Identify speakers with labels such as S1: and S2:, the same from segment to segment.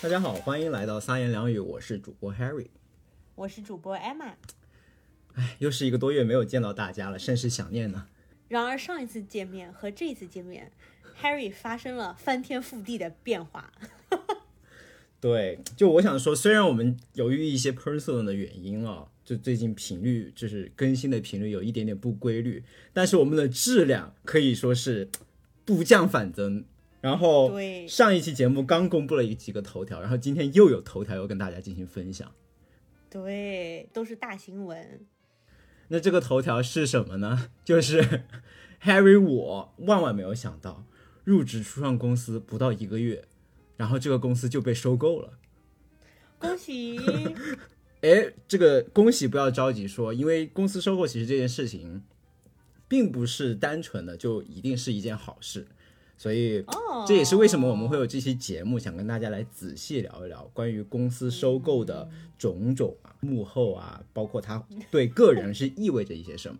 S1: 大家好，欢迎来到三言两语，我是主播 Harry。
S2: 我是主播 Emma。
S1: 哎，又是一个多月没有见到大家了，甚是想念呢。
S2: 然而上一次见面和这一次见面，Harry 发生了翻天覆地的变化。
S1: 对，就我想说，虽然我们由于一些 personal 的原因啊，就最近频率就是更新的频率有一点点不规律，但是我们的质量可以说是不降反增。然后上一期节目刚公布了几个头条，然后今天又有头条要跟大家进行分享。
S2: 对，都是大新闻。
S1: 那这个头条是什么呢？就是 Harry，我万万没有想到，入职初创公司不到一个月，然后这个公司就被收购了。
S2: 恭喜！
S1: 哎，这个恭喜不要着急说，因为公司收购其实这件事情，并不是单纯的就一定是一件好事，所以
S2: 哦，
S1: 这也是为什么我们会有这期节目，想跟大家来仔细聊一聊关于公司收购的种种啊、幕后啊，包括它对个人是意味着一些什么。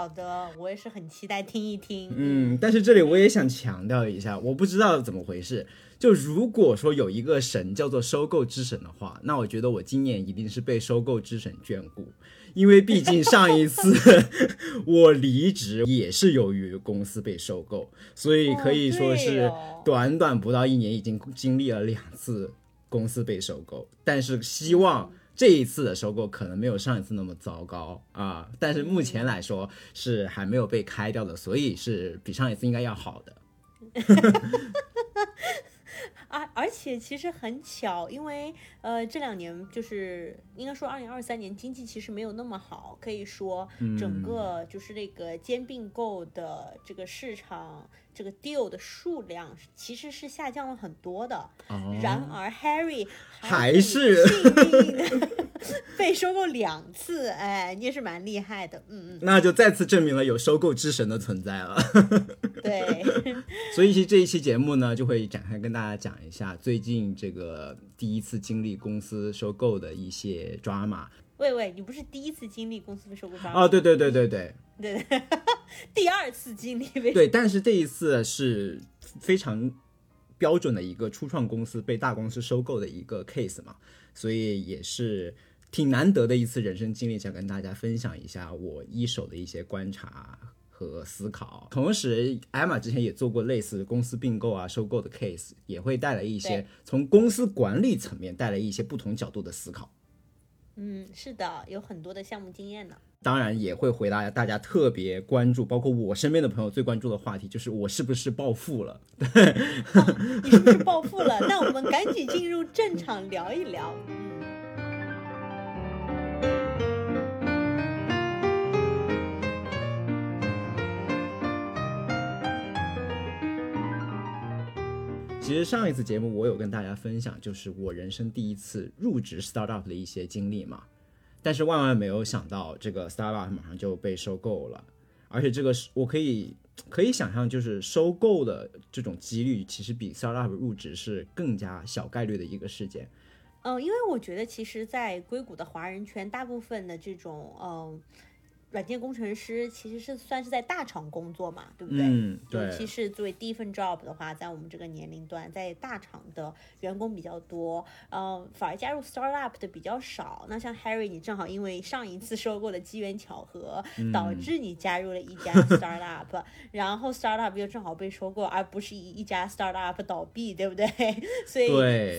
S2: 好的，我也是很期待听一听。
S1: 嗯，但是这里我也想强调一下，我不知道怎么回事。就如果说有一个神叫做收购之神的话，那我觉得我今年一定是被收购之神眷顾，因为毕竟上一次 我离职也是由于公司被收购，所以可以说是
S2: 哦
S1: 短短不到一年已经经历了两次公司被收购，但是希望。这一次的收购可能没有上一次那么糟糕啊，但是目前来说是还没有被开掉的，所以是比上一次应该要好的。
S2: 啊，而且其实很巧，因为呃这两年就是应该说二零二三年经济其实没有那么好，可以说整个就是那个兼并购的这个市场这个 deal 的数量其实是下降了很多的。
S1: 哦
S2: 然而 Harry
S1: 还是
S2: 幸运的 被收购两次，哎，你也是蛮厉害的，嗯嗯
S1: 那就再次证明了有收购之神的存在了。
S2: 嗯，对，
S1: 所以其实这一期节目呢，就会展开跟大家讲一下最近这个第一次经历公司收购的一些抓马。
S2: 喂喂，你不是第一次经历公司被收购抓
S1: 哦，对对对对对
S2: 对对，第二次经历被
S1: 对，但是这一次是非常标准的一个初创公司被大公司收购的一个 case 嘛，所以也是挺难得的一次人生经历，想跟大家分享一下我一手的一些观察和思考。同时，艾玛之前也做过类似公司并购啊、收购的 case，也会带来一些从公司管理层面带来一些不同角度的思考。
S2: 嗯，是的，有很多的项目经验呢。
S1: 当然也会回答大家特别关注，包括我身边的朋友最关注的话题，就是我是不是暴富了。
S2: 你是不是暴富了？那我们赶紧进入正场聊一聊。
S1: 其实上一次节目我有跟大家分享，就是我人生第一次入职 startup 的一些经历嘛。但是万万没有想到，这个 startup 马上就被收购了，而且这个是我可以可以想象，就是收购的这种几率，其实比 startup 入职是更加小概率的一个事件。
S2: 嗯，因为我觉得其实，在硅谷的华人圈，大部分的这种嗯、软件工程师其实是算是在大厂工作嘛，对不对？
S1: 嗯，对
S2: 尤，其是作为第一份 job 的话，在我们这个年龄段，在大厂的员工比较多，呃，反而加入 startup 的比较少。那像 Harry，你正好因为上一次收购的机缘巧合，
S1: 嗯
S2: 导致你加入了一家 startup，然后 startup 又正好被收购，而不是一一家 startup 倒闭，对不对？所以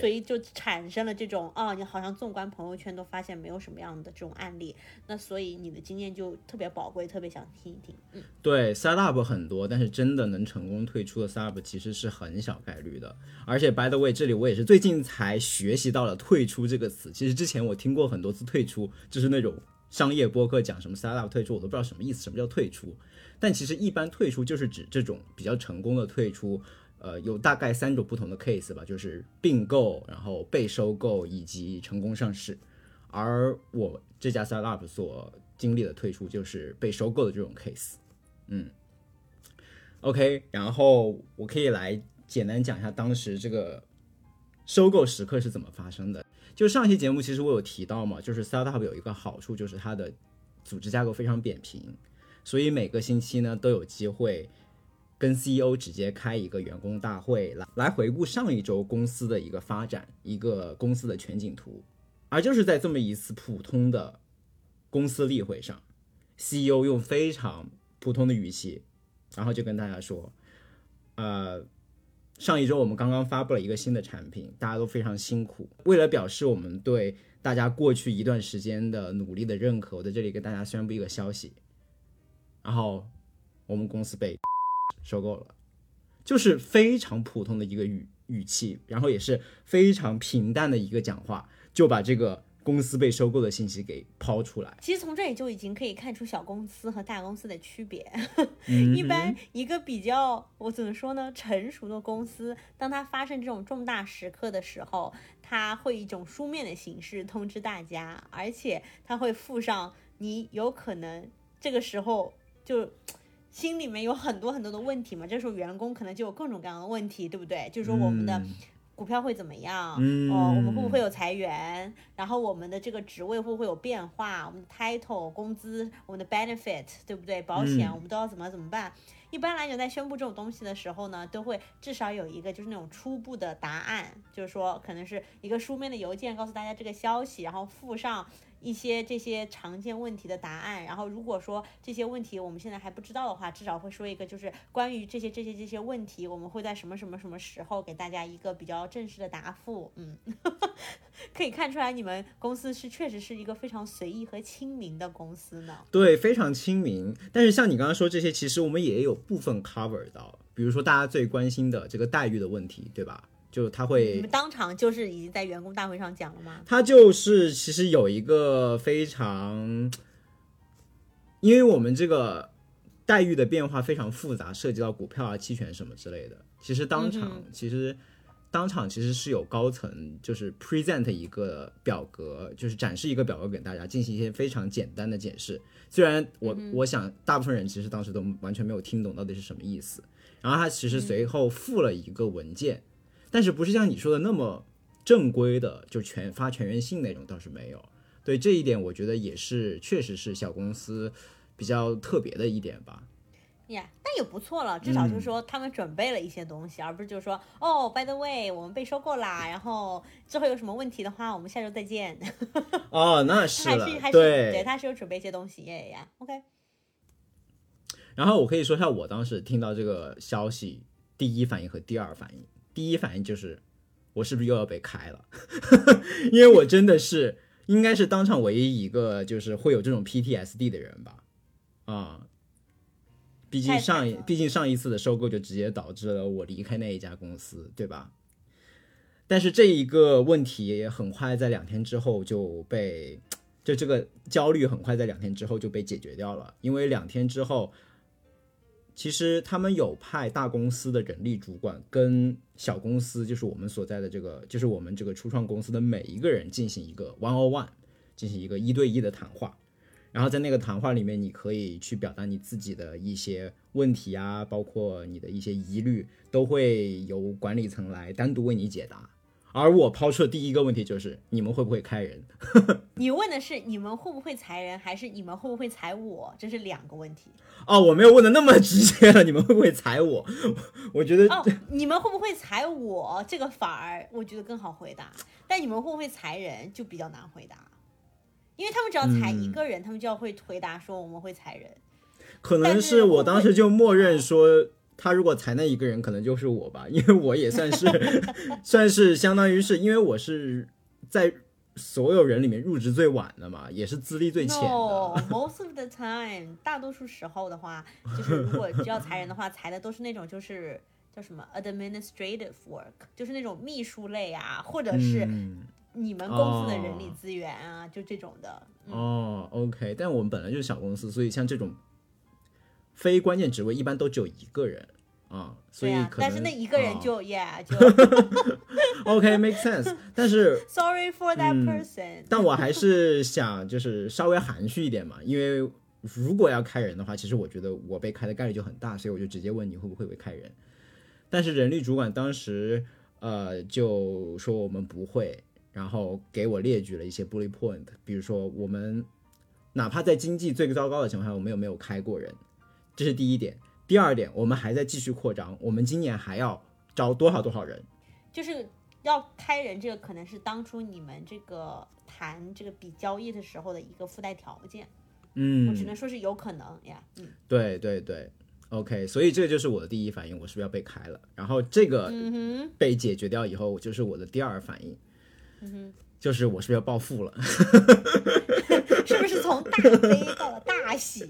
S2: 所以就产生了这种啊，你好像纵观朋友圈都发现没有什么样的这种案例，那所以你的经验就特别宝贵，特别想听一听。嗯，
S1: 对，startup 很多，但是真的能成功退出的 startup 其实是很小概率的。而且 by the way，这里我也是最近才学习到了“退出”这个词。其实之前我听过很多次“退出”，就是那种商业播客讲什么 startup 退出，我都不知道什么意思，什么叫退出。但其实一般退出就是指这种比较成功的退出。呃，有大概三种不同的 case 吧，就是并购，然后被收购以及成功上市。而我这家 startup 所经历的退出就是被收购的这种 case。嗯，OK，然后我可以来简单讲一下当时这个收购时刻是怎么发生的。就上期节目其实我有提到嘛，就是 startup 有一个好处就是它的组织架构非常扁平，所以每个星期呢都有机会跟 CEO 直接开一个员工大会，来来回顾上一周公司的一个发展，一个公司的全景图。而就是在这么一次普通的公司例会上，CEO 用非常普通的语气，然后就跟大家说，呃，上一周我们刚刚发布了一个新的产品，大家都非常辛苦。为了表示我们对大家过去一段时间的努力的认可，我在这里跟大家宣布一个消息，然后我们公司被。收购了，就是非常普通的一个语语气，然后也是非常平淡的一个讲话，就把这个公司被收购的信息给抛出来。
S2: 其实从这里就已经可以看出小公司和大公司的区别。
S1: 嗯
S2: 一般一个比较，我怎么说呢？成熟的公司，当它发生这种重大时刻的时候，它会以一种书面的形式通知大家，而且它会附上你有可能这个时候就。心里面有很多很多的问题嘛，这时候员工可能就有各种各样的问题，对不对？就是说我们的股票会怎么样？
S1: 嗯
S2: 哦，我们会不会有裁员？然后我们的这个职位会不会有变化？我们的 title、工资、我们的 benefit，对不对？保险
S1: 嗯
S2: 我们都要怎么怎么办？一般来讲，在宣布这种东西的时候呢，都会至少有一个就是那种初步的答案，就是说可能是一个书面的邮件告诉大家这个消息，然后附上一些这些常见问题的答案。然后如果说这些问题我们现在还不知道的话，至少会说一个就是关于这些这些这些问题，我们会在什么什么什么时候给大家一个比较正式的答复。嗯，可以看出来你们公司是确实是一个非常随意和亲民的公司呢。
S1: 对，非常亲民。但是像你刚刚说这些，其实我们也有部分 cover 到，比如说大家最关心的这个待遇的问题，对吧？就他会
S2: 你
S1: 会
S2: 们当场就是已经在员工大会上讲了吗？
S1: 他就是其实有一个非常，因为我们这个待遇的变化非常复杂，涉及到股票啊、期权什么之类的。其实当场、
S2: 嗯
S1: 其实当场其实是有高层就是 present 一个表格，就是展示一个表格给大家，进行一些非常简单的解释。虽然我、我想大部分人其实当时都完全没有听懂到底是什么意思。然后他其实随后附了一个文件。但是不是像你说的那么正规的，就全发全员信那种倒是没有。对这一点，我觉得也是确实是小公司比较特别的一点吧。
S2: 呀、那也不错了，至少就是说他们准备了一些东西，而不是就是说哦，by the way，我们被收购啦，然后之后有什么问题的话，我们下周再见。
S1: 哦，那是了
S2: 还是，还是
S1: 对。
S2: 他是有准备一些东西，呀呀呀，OK。
S1: 然后我可以说一下我当时听到这个消息第一反应和第二反应。第一反应就是我是不是又要被开了？因为我真的是应该是当场唯一一个就是会有这种 PTSD 的人吧。啊、毕竟上一毕竟上一次的收购就直接导致了我离开那一家公司，对吧？但是这一个问题也很快在两天之后就被，就这个焦虑很快在两天之后就被解决掉了，因为两天之后，其实他们有派大公司的人力主管跟小公司，就是我们所在的这个，就是我们这个初创公司的每一个人进行一个 one on one，进行一个一对一的谈话。然后在那个谈话里面，你可以去表达你自己的一些问题啊，包括你的一些疑虑，都会由管理层来单独为你解答。而我抛出的第一个问题就是：你们会不会开人？
S2: 你问的是你们会不会裁人，还是你们会不会裁我？这是两个问题。
S1: 哦，我没有问的那么直接了，你们会不会裁我？我觉得
S2: 哦，你们会不会裁我？这个反而我觉得更好回答。但你们会不会裁人就比较难回答，因为他们只要裁一
S1: 嗯
S2: 个人，他们就要会回答说我们会裁人。
S1: 可能
S2: 是
S1: 是我当时就默认说，他如果裁那一个人，可能就是我吧，因为我也算是 算是相当于是因为我是在所有人里面入职最晚的嘛，也是资历最浅的。
S2: No，most of the time，大多数时候的话，就是如果只要裁人的话，裁的都是那种就是叫什么 administrative work，就是那种秘书类啊，或者是
S1: 嗯
S2: 你们公司的人力
S1: 哦
S2: 资源啊，就这种的。嗯，
S1: 哦，OK，但我们本来就是小公司，所以像这种非关键职位一般都只有一个人啊，所以
S2: 对啊，
S1: 可能、
S2: 但是那一个人
S1: 啊
S2: 就、yeah 就
S1: OK make sense，但是
S2: sorry for that
S1: 嗯
S2: person。
S1: 但我还是想就是稍微含蓄一点嘛，因为如果要开人的话，其实我觉得我被开的概率就很大，所以我就直接问你会不会被开人。但是人力主管当时呃就说我们不会，然后给我列举了一些 bullet point，比如说我们哪怕在经济最糟糕的情况下，我们有没有开过人，这是第一点。第二点，我们还在继续扩张，我们今年还要招多少多少人。
S2: 就是要开人，这个可能是当初你们这个谈这个比交易的时候的一个附带条件。
S1: 嗯，
S2: 我只能说是有可能呀。嗯，
S1: 对对对，OK，所以这就是我的第一反应，我是不是要被开了？然后这个
S2: 嗯
S1: 被解决掉以后，就是我的第二反应，
S2: 哼，
S1: 就是我是不是要暴富了
S2: 是不是从大悲到了大喜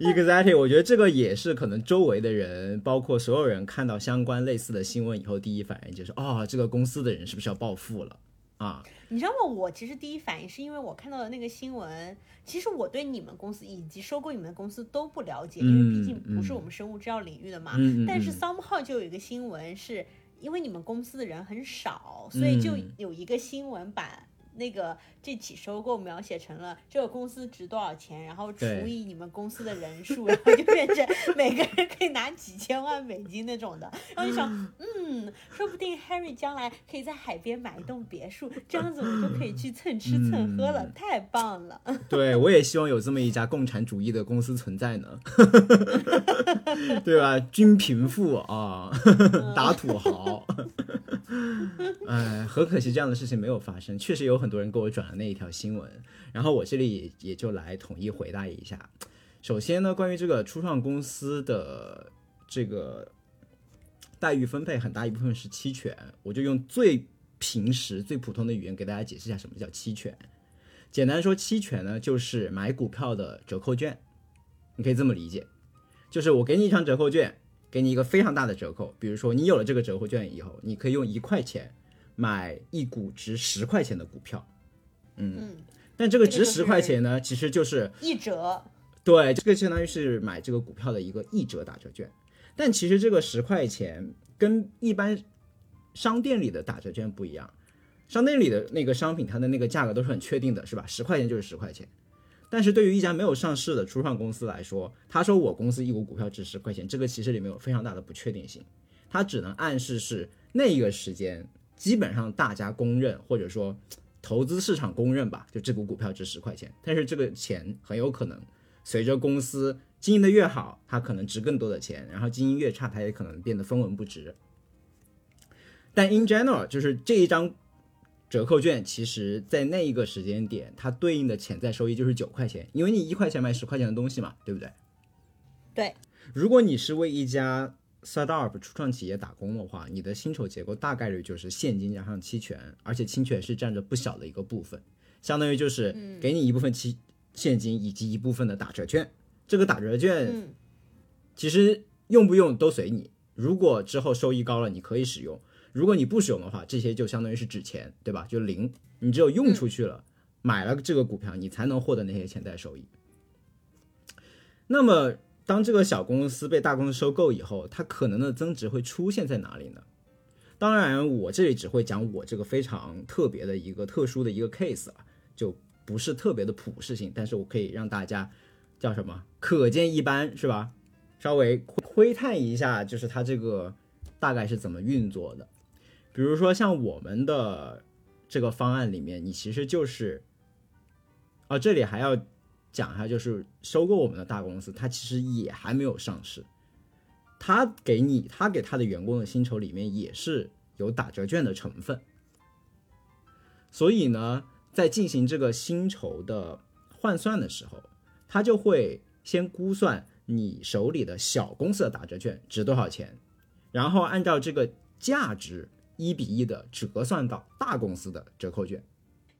S1: ？？Exactly，我觉得这个也是可能周围的人，包括所有人看到相关类似的新闻以后，第一反应就是哦，这个公司的人是不是要暴富了啊？
S2: 你知道吗？我其实第一反应是因为我看到的那个新闻，其实我对你们公司以及收购你们的公司都不了解，因为毕竟不是我们生物制药领域的嘛。
S1: 嗯嗯嗯
S2: 但是 somehow 就有一个新闻是，因为你们公司的人很少，所以就
S1: 嗯
S2: 有一个新闻把那个这起收购描写成了这个公司值多少钱，然后除以你们公司的人数，然后就变成 每个人可以拿几千万美金那种的。然后就想，嗯，说不定 Harry 将来可以在海边买一栋别墅，这样子我们就可以去蹭吃蹭喝了，
S1: 嗯
S2: 太棒了。
S1: 对我也希望有这么一家共产主义的公司存在呢，对吧？均贫富啊，打土豪。哎，很可惜这样的事情没有发生。确实有很多人给我转了那一条新闻，然后我这里也也就来统一回答一下。首先呢，关于这个初创公司的这个待遇分配，很大一部分是期权，我就用最平时、最普通的语言给大家解释一下什么叫期权。简单说，期权呢就是买股票的折扣券，你可以这么理解，就是我给你一张折扣券，给你一个非常大的折扣，比如说你有了这个折扣券以后，你可以用一块钱买一股值十块钱的股票，
S2: 嗯，
S1: 但这个值十块钱呢，其实就是
S2: 一折，
S1: 对，这个相当于是买这个股票的一个一折打折券，但其实这个十块钱跟一般商店里的打折券不一样，商店里的那个商品它的那个价格都是很确定的，是吧？十块钱就是十块钱。但是对于一家没有上市的初创公司来说，他说我公司一股股票值十块钱，这个其实里面有非常大的不确定性，它只能暗示是那一个时间基本上大家公认或者说投资市场公认吧，就这股股票值十块钱，但是这个钱很有可能随着公司经营的越好，它可能值更多的钱，然后经营越差，它也可能变得分文不值。但 in general，就是这一张折扣券，其实在那一个时间点，它对应的潜在收益就是九块钱，因为你一块钱买十块钱的东西嘛，对不对？
S2: 对，
S1: 如果你是为一家 startup 初创企业打工的话，你的薪酬结构大概率就是现金加上期权，而且期权是占着不小的一个部分，相当于就是给你一部分期现金以及一部分的打折券。这个打折券
S2: 嗯
S1: 其实用不用都随你，如果之后收益高了，你可以使用；如果你不使用的话，这些就相当于是纸钱，对吧？就零，你只有用出去了，买了这个股票，你才能获得那些潜在收益。那么，当这个小公司被大公司收购以后，它可能的增值会出现在哪里呢？当然，我这里只会讲我这个非常特别的一个特殊的一个 case 啊，就不是特别的普适性，但是我可以让大家叫什么可见一斑，是吧？稍微窥探一下，就是它这个大概是怎么运作的。比如说像我们的这个方案里面，你其实就是，哦，这里还要讲一下，就是收购我们的大公司，它其实也还没有上市，他给你，他给他的员工的薪酬里面也是有打折券的成分，所以呢，在进行这个薪酬的换算的时候，他就会先估算你手里的小公司的打折券值多少钱，然后按照这个价值一比一的折算到大公司的折扣券。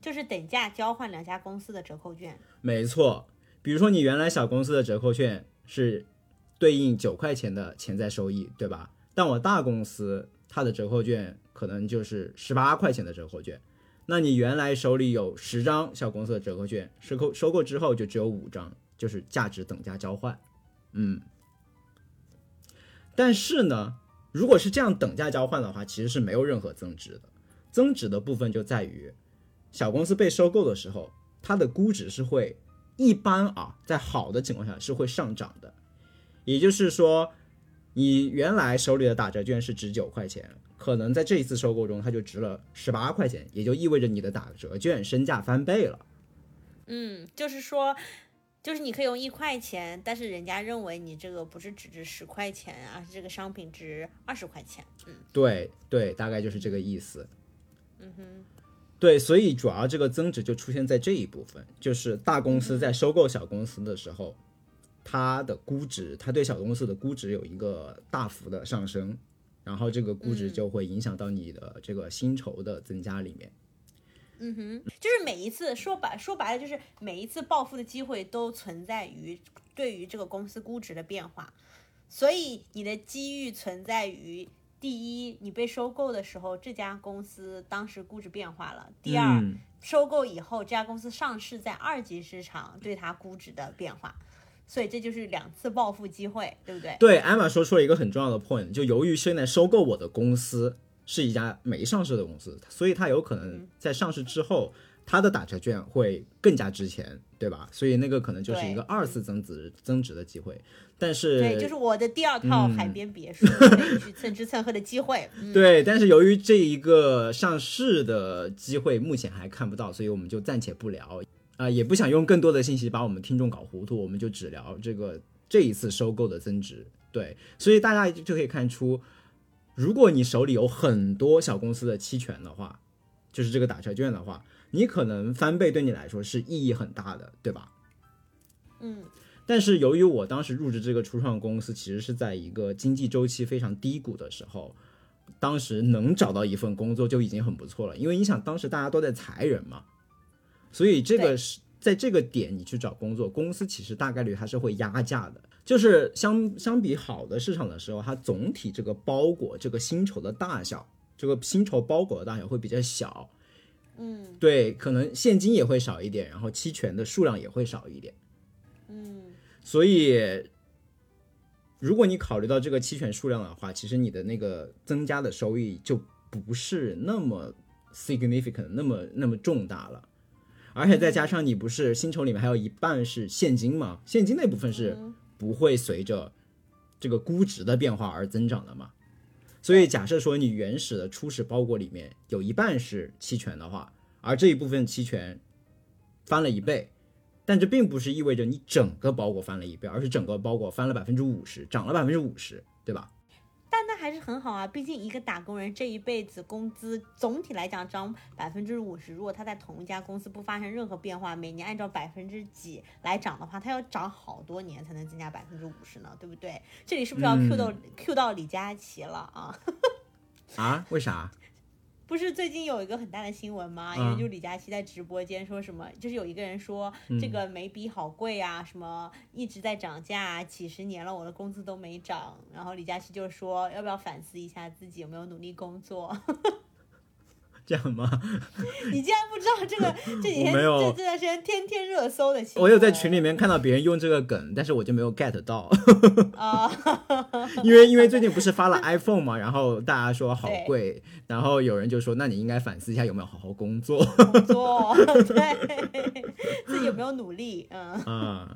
S2: 就是等价交换两家公司的折扣券。
S1: 没错，比如说你原来小公司的折扣券是对应九块钱的潜在收益，对吧？但我大公司它的折扣券可能就是十八块钱的折扣券，那你原来手里有十张小公司的折扣券，收购收购之后就只有五张，就是价值等价交换。嗯，但是呢，如果是这样等价交换的话，其实是没有任何增值的。增值的部分就在于，小公司被收购的时候，它的估值是会一般啊，在好的情况下是会上涨的。也就是说，你原来手里的打折券是值九块钱，可能在这一次收购中它就值了十八块钱，也就意味着你的打折券身价翻倍了。
S2: 嗯，就是说，就是你可以用一块钱，但是人家认为你这个不是只值十块钱，而是这个商品值二十块钱。嗯
S1: 对对，大概就是这个意思。
S2: 嗯哼，
S1: 对，所以主要这个增值就出现在这一部分，就是大公司在收购小公司的时候，它的估值，它对小公司的估值有一个大幅的上升，然后这个估值就会影响到你的这个薪酬的增加里面。
S2: 嗯哼，就是每一次说白说白了，就是每一次暴富的机会都存在于对于这个公司估值的变化，所以你的机遇存在于第一，你被收购的时候，这家公司当时估值变化了；第二，
S1: 嗯
S2: 收购以后，这家公司上市在二级市场，对它估值的变化。所以这就是两次暴富机会，对不对？
S1: 对，艾玛说出了一个很重要的 point，就由于现在收购我的公司是一家没上市的公司，所以它有可能在上市之后，它的打折券会更加值钱，对吧？所以那个可能就是一个二次增值增值的机会。但是
S2: 对，就是我的第二套
S1: 嗯
S2: 海边别墅可以去蹭吃蹭喝的机会。嗯，
S1: 对，但是由于这一个上市的机会目前还看不到，所以我们就暂且不聊啊、也不想用更多的信息把我们听众搞糊涂，我们就只聊这个这一次收购的增值。对，所以大家就就可以看出，如果你手里有很多小公司的期权的话，就是这个打车券的话，你可能翻倍对你来说是意义很大的，对吧？
S2: 嗯
S1: 但是由于我当时入职这个初创公司，其实是在一个经济周期非常低谷的时候，当时能找到一份工作就已经很不错了。因为你想，当时大家都在裁人嘛，所以这个是在这个点你去找工作，公司其实大概率它是会压价的。就是相相比好的市场的时候，它总体这个包裹这个薪酬的大小，这个薪酬包裹的大小会比较小，
S2: 嗯
S1: 对，可能现金也会少一点，然后期权的数量也会少一点。
S2: 嗯
S1: 所以，如果你考虑到这个期权数量的话，其实你的那个增加的收益就不是那么 significant，那么那么重大了。而且再加上你不是薪酬里面还有一半是现金嘛，现金那部分是不会随着这个估值的变化而增长的嘛。所以假设说你原始的初始包裹里面有一半是期权的话，而这一部分期权翻了一倍，但这并不是意味着你整个包裹翻了一倍，而是整个包裹翻了百分之五十，涨了百分之五十，对吧？
S2: 但那还是很好啊，毕竟一个打工人这一辈子工资总体来讲涨百分之五十，如果他在同一家公司不发生任何变化，每年按照百分之几来涨的话，他要涨好多年才能增加百分之五十呢，对不对？这里是不是要 Q 到、Q 到李佳琦了啊？
S1: 啊？为啥？
S2: 不是最近有一个很大的新闻吗？
S1: 嗯
S2: 因为就李佳琦在直播间说什么，就是有一个人说这个眉笔好贵啊，什么一直在涨价啊，几十年了我的工资都没涨。然后李佳琦就说要不要反思一下自己有没有努力工作？
S1: 这样吗？
S2: 你竟然不知道这个 这几天这这段时间天天热搜的新闻？
S1: 我有在群里面看到别人用这个梗，但是我就没有 get 到，
S2: 啊，
S1: 因为因为最近不是发了 iPhone 嘛，然后大家说好贵，然后有人就说，那你应该反思一下有没有好好工作
S2: 工作对自己有没有努力？嗯，
S1: 啊。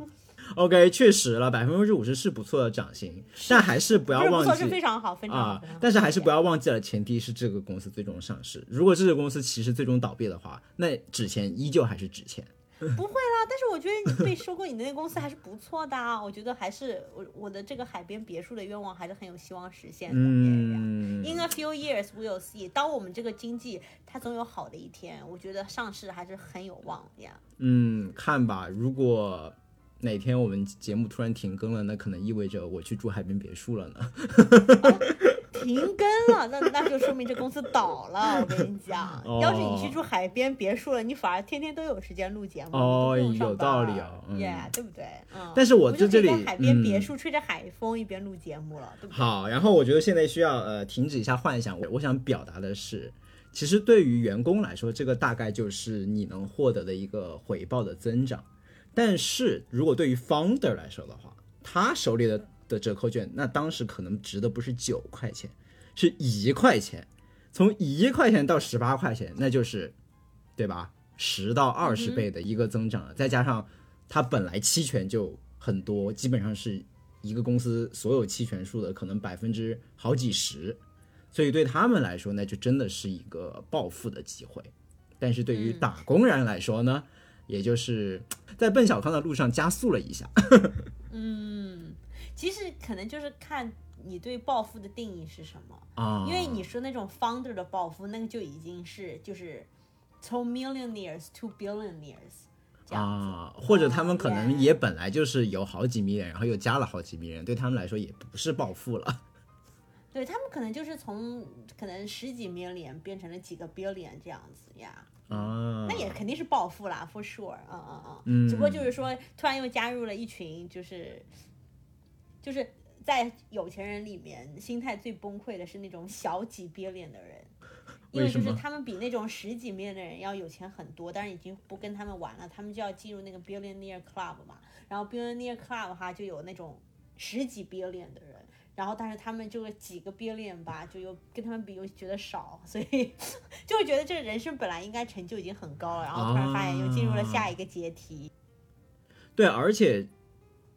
S1: OK，确实了，百分之五十是不错的涨薪，但还是不要忘记
S2: 是非常好，非常好。
S1: 但是还是不
S2: 要。
S1: 忘记了，前提是这个公司最终上市。如果这个公司其实最终倒闭的话，那纸钱依旧还是纸钱。
S2: 不会啦，但是我觉得你被收购，你的那个公司还是不错的啊。我觉得还是我我的这个海边别墅的愿望还是很有希望实现的。
S1: 嗯
S2: In a few years we will see。当我们这个经济它总有好的一天，我觉得上市还是很有望呀。
S1: 嗯，看吧，如果哪天我们节目突然停更了，那可能意味着我去住海边别墅了呢。
S2: 停更了，那那就说明这公司倒了。我跟你讲，
S1: 哦
S2: 要是你去住海边别墅了，你反而天天都有时间录节目，
S1: 哦有道理
S2: 班
S1: 哦嗯
S2: yeah, 对不对？嗯。
S1: 但是我在这里
S2: 海边别
S1: 嗯
S2: 墅吹着海风一边录节目了，对不对？
S1: 好，然后我觉得现在需要呃停止一下幻想。我我想表达的是，其实对于员工来说，这个大概就是你能获得的一个回报的增长。但是如果对于 founder 来说的话，他手里的的折扣券，那当时可能值的不是九块钱，是一块钱。从一块钱到十八块钱，那就是，对吧？十到二十倍的一个增长了，再加上它本来期权就很多，基本上是一个公司所有期权数的可能百分之好几十，所以对他们来说，那就真的是一个暴富的机会。但是对于
S2: 嗯
S1: 打工人来说呢，也就是 在奔小康的路上加速了一下。
S2: 嗯，其实可能就是看你对暴富的定义是什么。
S1: 啊，
S2: 因为你说那种 founder 的暴富，那个就已经是就是从 millionaires to billionaires 这样子。
S1: 啊，或者他们可能也本来就是有好几 million，然后又加了好几 million，对他们来说也不是暴富了。
S2: 对他们可能就是从可能十几 million 变成了几个 billion 这样子呀。
S1: 啊，
S2: 那也肯定是暴富啦，for sure，嗯嗯嗯，
S1: 嗯
S2: 只不过就是说，突然又加入了一群，就是就是在有钱人里面，心态最崩溃的是那种小几 billion 的人，因为就是他们比那种十几 million 的人要有钱很多，但是已经不跟他们玩了，他们就要进入那个 billionaire club 嘛，然后 billionaire club 哈就有那种十几 billion 的人。然后，但是他们这个几个 billion 吧，就又跟他们比又觉得少，所以 就会觉得这人生本来应该成就已经很高了，然后突然发现又进入了下一个阶梯。
S1: 对，而且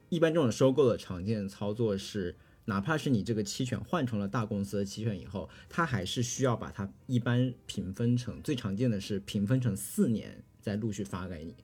S1: 一般这种收购的常见操作是，哪怕是你这个期权换成了大公司的期权以后，它还是需要把它一般平分成，最常见的是平分成四年再陆续发给你。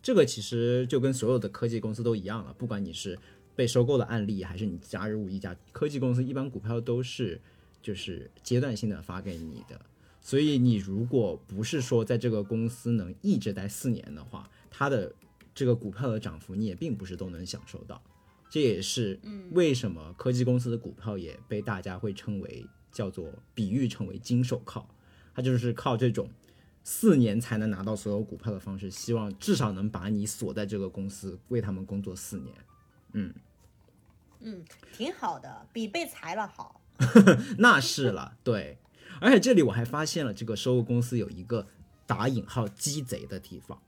S1: 这个其实就跟所有的科技公司都一样了，不管你是被收购的案例，还是你加入一家科技公司，一般股票都是就是阶段性的发给你的。所以你如果不是说在这个公司能一直待四年的话，它的这个股票的涨幅你也并不是都能享受到。这也是为什么科技公司的股票也被大家会称为叫做比喻成为金手铐，它就是靠这种四年才能拿到所有股票的方式，希望至少能把你锁在这个公司，为他们工作四年。
S2: 嗯，挺好的，比被裁了好。
S1: 那是了，对。而且这里我还发现了，这个收购公司有一个打引号鸡贼的地方，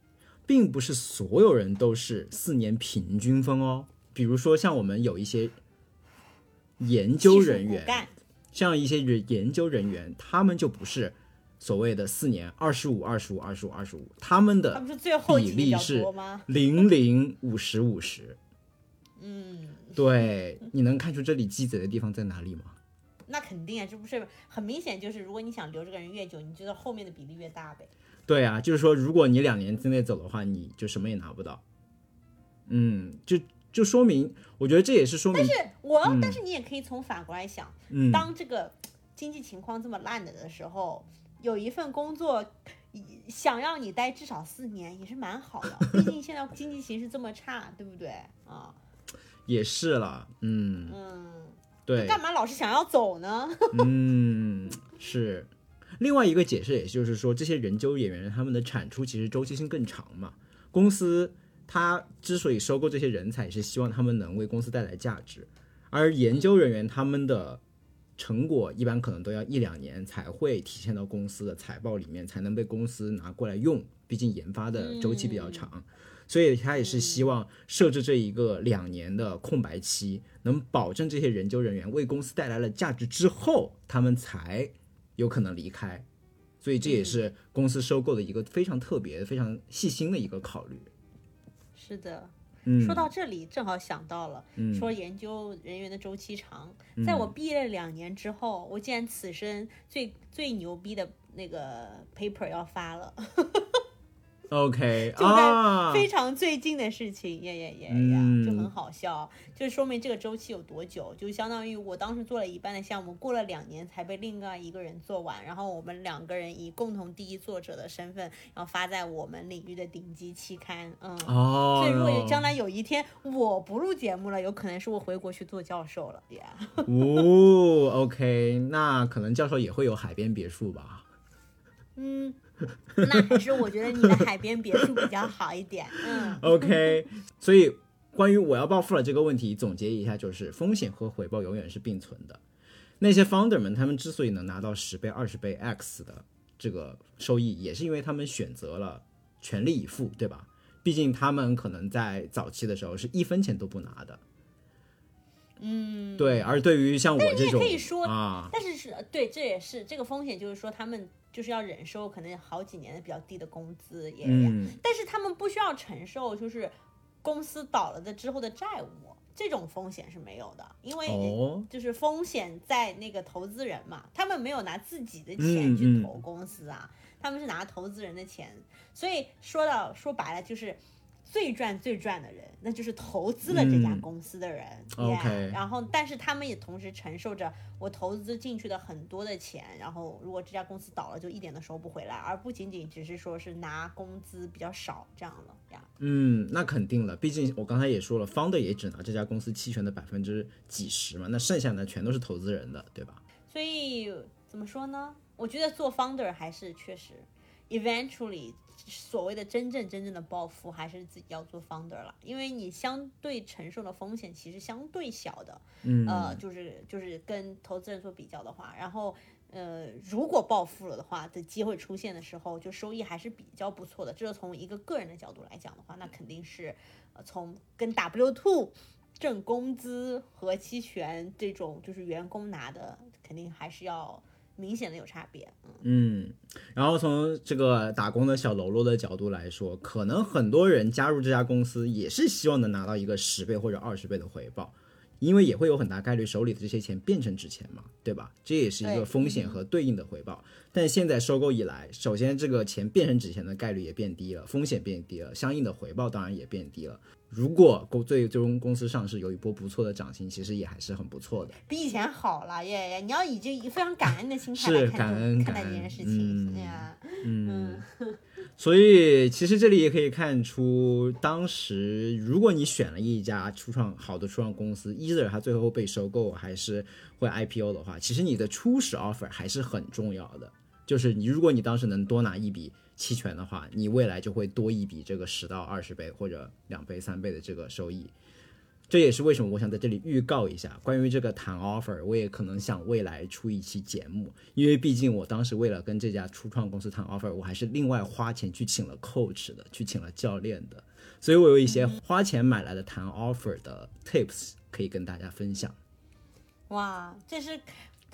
S1: 并不是所有人都是四年平均分哦。比如说像我们有一些研究人员，像一些人研究人员，他们就不是所谓的四年二十五、二十五、二十五、二十五，他们的比例是？零零五十五十。
S2: 嗯，
S1: 对，你能看出这里鸡贼的地方在哪里吗？
S2: 那肯定啊，这不是很明显，就是如果你想留这个人越久，你觉得后面的比例越大呗。
S1: 对啊，就是说，如果你两年之内走的话，你就什么也拿不到。嗯，就就说明，我觉得这也是说明，但是
S2: 我，但是你也可以从反过来想，
S1: 嗯，
S2: 当这个经济情况这么烂的的时候，有一份工作想让你待至少四年，也是蛮好的。毕竟现在经济形势这么差，对不对啊？
S1: 也是了，嗯，
S2: 嗯，
S1: 对，
S2: 干嘛老是想要走呢？
S1: 嗯，是。另外一个解释，也就是说，这些人究演员他们的产出其实周期性更长嘛。公司他之所以收购这些人才，是希望他们能为公司带来价值，而研究人员他们的成果一般可能都要一两年才会体现到公司的财报里面，才能被公司拿过来用。毕竟研发的周期比较长，所以他也是希望设置这一个两年的空白期，能保证这些研究人员为公司带来了价值之后，他们才有可能离开。所以这也是公司收购的一个非常特别、非常细心的一个考虑。
S2: 是的。
S1: 嗯，
S2: 说到这里，正好想到了，说研究人员的周期长，
S1: 嗯
S2: 在我毕业两年之后，我竟然此生最最牛逼的那个 paper 要发了，
S1: OK
S2: 就
S1: 啊
S2: 在，非常最近的事情，耶耶耶呀，
S1: 嗯
S2: 就很好笑，就说明这个周期有多久，就相当于我当时做了一半的项目，过了两年才被另外一个人做完，然后我们两个人以共同第一作者的身份，然后发在我们领域的顶级期刊，嗯。
S1: 哦，
S2: 所以，如果将来有一天我不录节目了，有可能是我回国去做教授了呀。
S1: 哦，OK，那可能教授也会有海边别墅吧？
S2: 嗯，那还是我觉得你的海边别墅比较好一点。嗯
S1: OK，所以关于我要暴富了这个问题，总结一下就是风险和回报永远是并存的。那些 founder 们，他们之所以能拿到十倍、二十倍、X 的这个收益，也是因为他们选择了全力以赴，对吧？毕竟他们可能在早期的时候是一分钱都不拿的，
S2: 嗯，
S1: 对。而对于像我
S2: 但是你也
S1: 这种
S2: 可以说
S1: 啊，
S2: 但是是对，这也是这个风险，就是说他们就是要忍受可能好几年的比较低的工资也，
S1: 嗯，
S2: 但是他们不需要承受就是公司倒了的之后的债务，这种风险是没有的，因为
S1: 哦，
S2: 就是风险在那个投资人嘛，他们没有拿自己的
S1: 嗯
S2: 钱去
S1: 嗯。
S2: 投公司啊，他们是拿投资人的钱，所以说到说白了就是。最赚最赚的人，那就是投资了这家
S1: 嗯
S2: 公司的人。
S1: OK
S2: yeah，然后，但是他们也同时承受着我投资进去的很多的钱，然后如果这家公司倒了，就一点都收不回来，而不仅仅只是说是拿工资比较少这样了呀。
S1: 嗯，那肯定了，毕竟我刚才也说了，founder 也只拿这家公司期权的百分之几十嘛，那剩下的全都是投资人的，对吧？
S2: 所以怎么说呢？我觉得做 founder 还是确实，eventually 所谓的真正真正的暴富，还是自己要做 founder 了，因为你相对承受的风险其实相对小的，
S1: 嗯，
S2: 呃，就是就是跟投资人做比较的话，然后。呃，如果暴富了的话，的机会出现的时候，就收益还是比较不错的。这是从一个个人的角度来讲的话，那肯定是，呃，从跟 W two 挣工资和期权这种就是员工拿的，肯定还是要明显的有差别。嗯，
S1: 然后从这个打工的小喽啰的角度来说，可能很多人加入这家公司也是希望能拿到一个十倍或者二十倍的回报，因为也会有很大概率手里的这些钱变成纸钱嘛，对吧？这也是一个风险和对应的回报。但现在收购以来，首先这个钱变成纸钱的概率也变低了，风险变低了，相应的回报当然也变低了。如果公最终公司上市有一波不错的涨薪，其实也还是很不错的。
S2: 比以前好了耶耶！你要以这非常感恩的心态
S1: 是
S2: 来看这
S1: 感恩
S2: 看待
S1: 感恩
S2: 这件事情。
S1: 嗯
S2: 哎呀，
S1: 嗯，所以其实这里也可以看出，当时如果你选了一家初创好的初创公司，either 它最后被收购还是会 IPO 的话，其实你的初始 offer 还是很重要的。就是你，如果你当时能多拿一笔期权的话，你未来就会多一笔这个十到二十倍或者两倍、三倍的这个收益。这也是为什么我想在这里预告一下，关于这个谈 offer，我也可能想未来出一期节目，因为毕竟我当时为了跟这家初创公司谈 offer，我还是另外花钱去请了 coach 的，去请了教练的，所以我有一些花钱买来的谈 offer 的 tips 可以跟大家分享。
S2: 哇，这是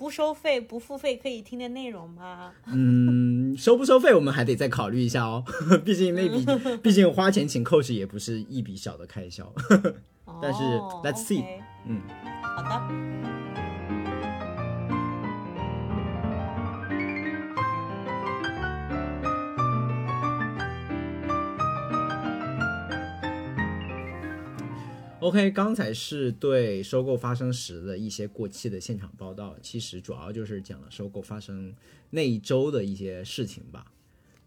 S2: 不收费不付费可以听的内容吗？
S1: 嗯，收不收费我们还得再考虑一下哦，毕竟那笔，毕竟花钱请 coach 也不是一笔小的开销。但是
S2: 哦
S1: let's see 嗯，
S2: 好的。
S1: OK，刚才是对收购发生时的一些过期的现场报道，其实主要就是讲了收购发生那一周的一些事情吧。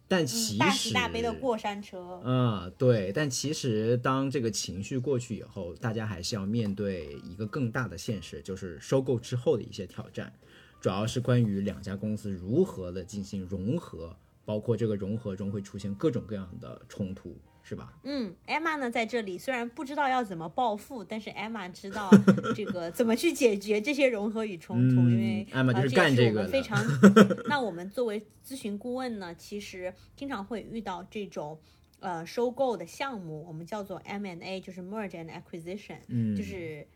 S1: 但其实、
S2: 嗯大喜大悲的过山车。
S1: 嗯、对，但其实当这个情绪过去以后，大家还是要面对一个更大的现实，就是收购之后的一些挑战，主要是关于两家公司如何的进行融合，包括这个融合中会出现各种各样的冲突，是吧？
S2: 嗯，Emma 呢在这里虽然不知道要怎么暴富，但是 Emma 知道 这个怎么去解决这些融合与冲突，
S1: 嗯
S2: 因为
S1: Emma
S2: 呃
S1: 就是干
S2: 这
S1: 个的
S2: 是我们非常。那我们作为咨询顾问呢，其实经常会遇到这种。呃，收购的项目我们叫做 M&A，就是 merge and acquisition，、
S1: 嗯，
S2: 就是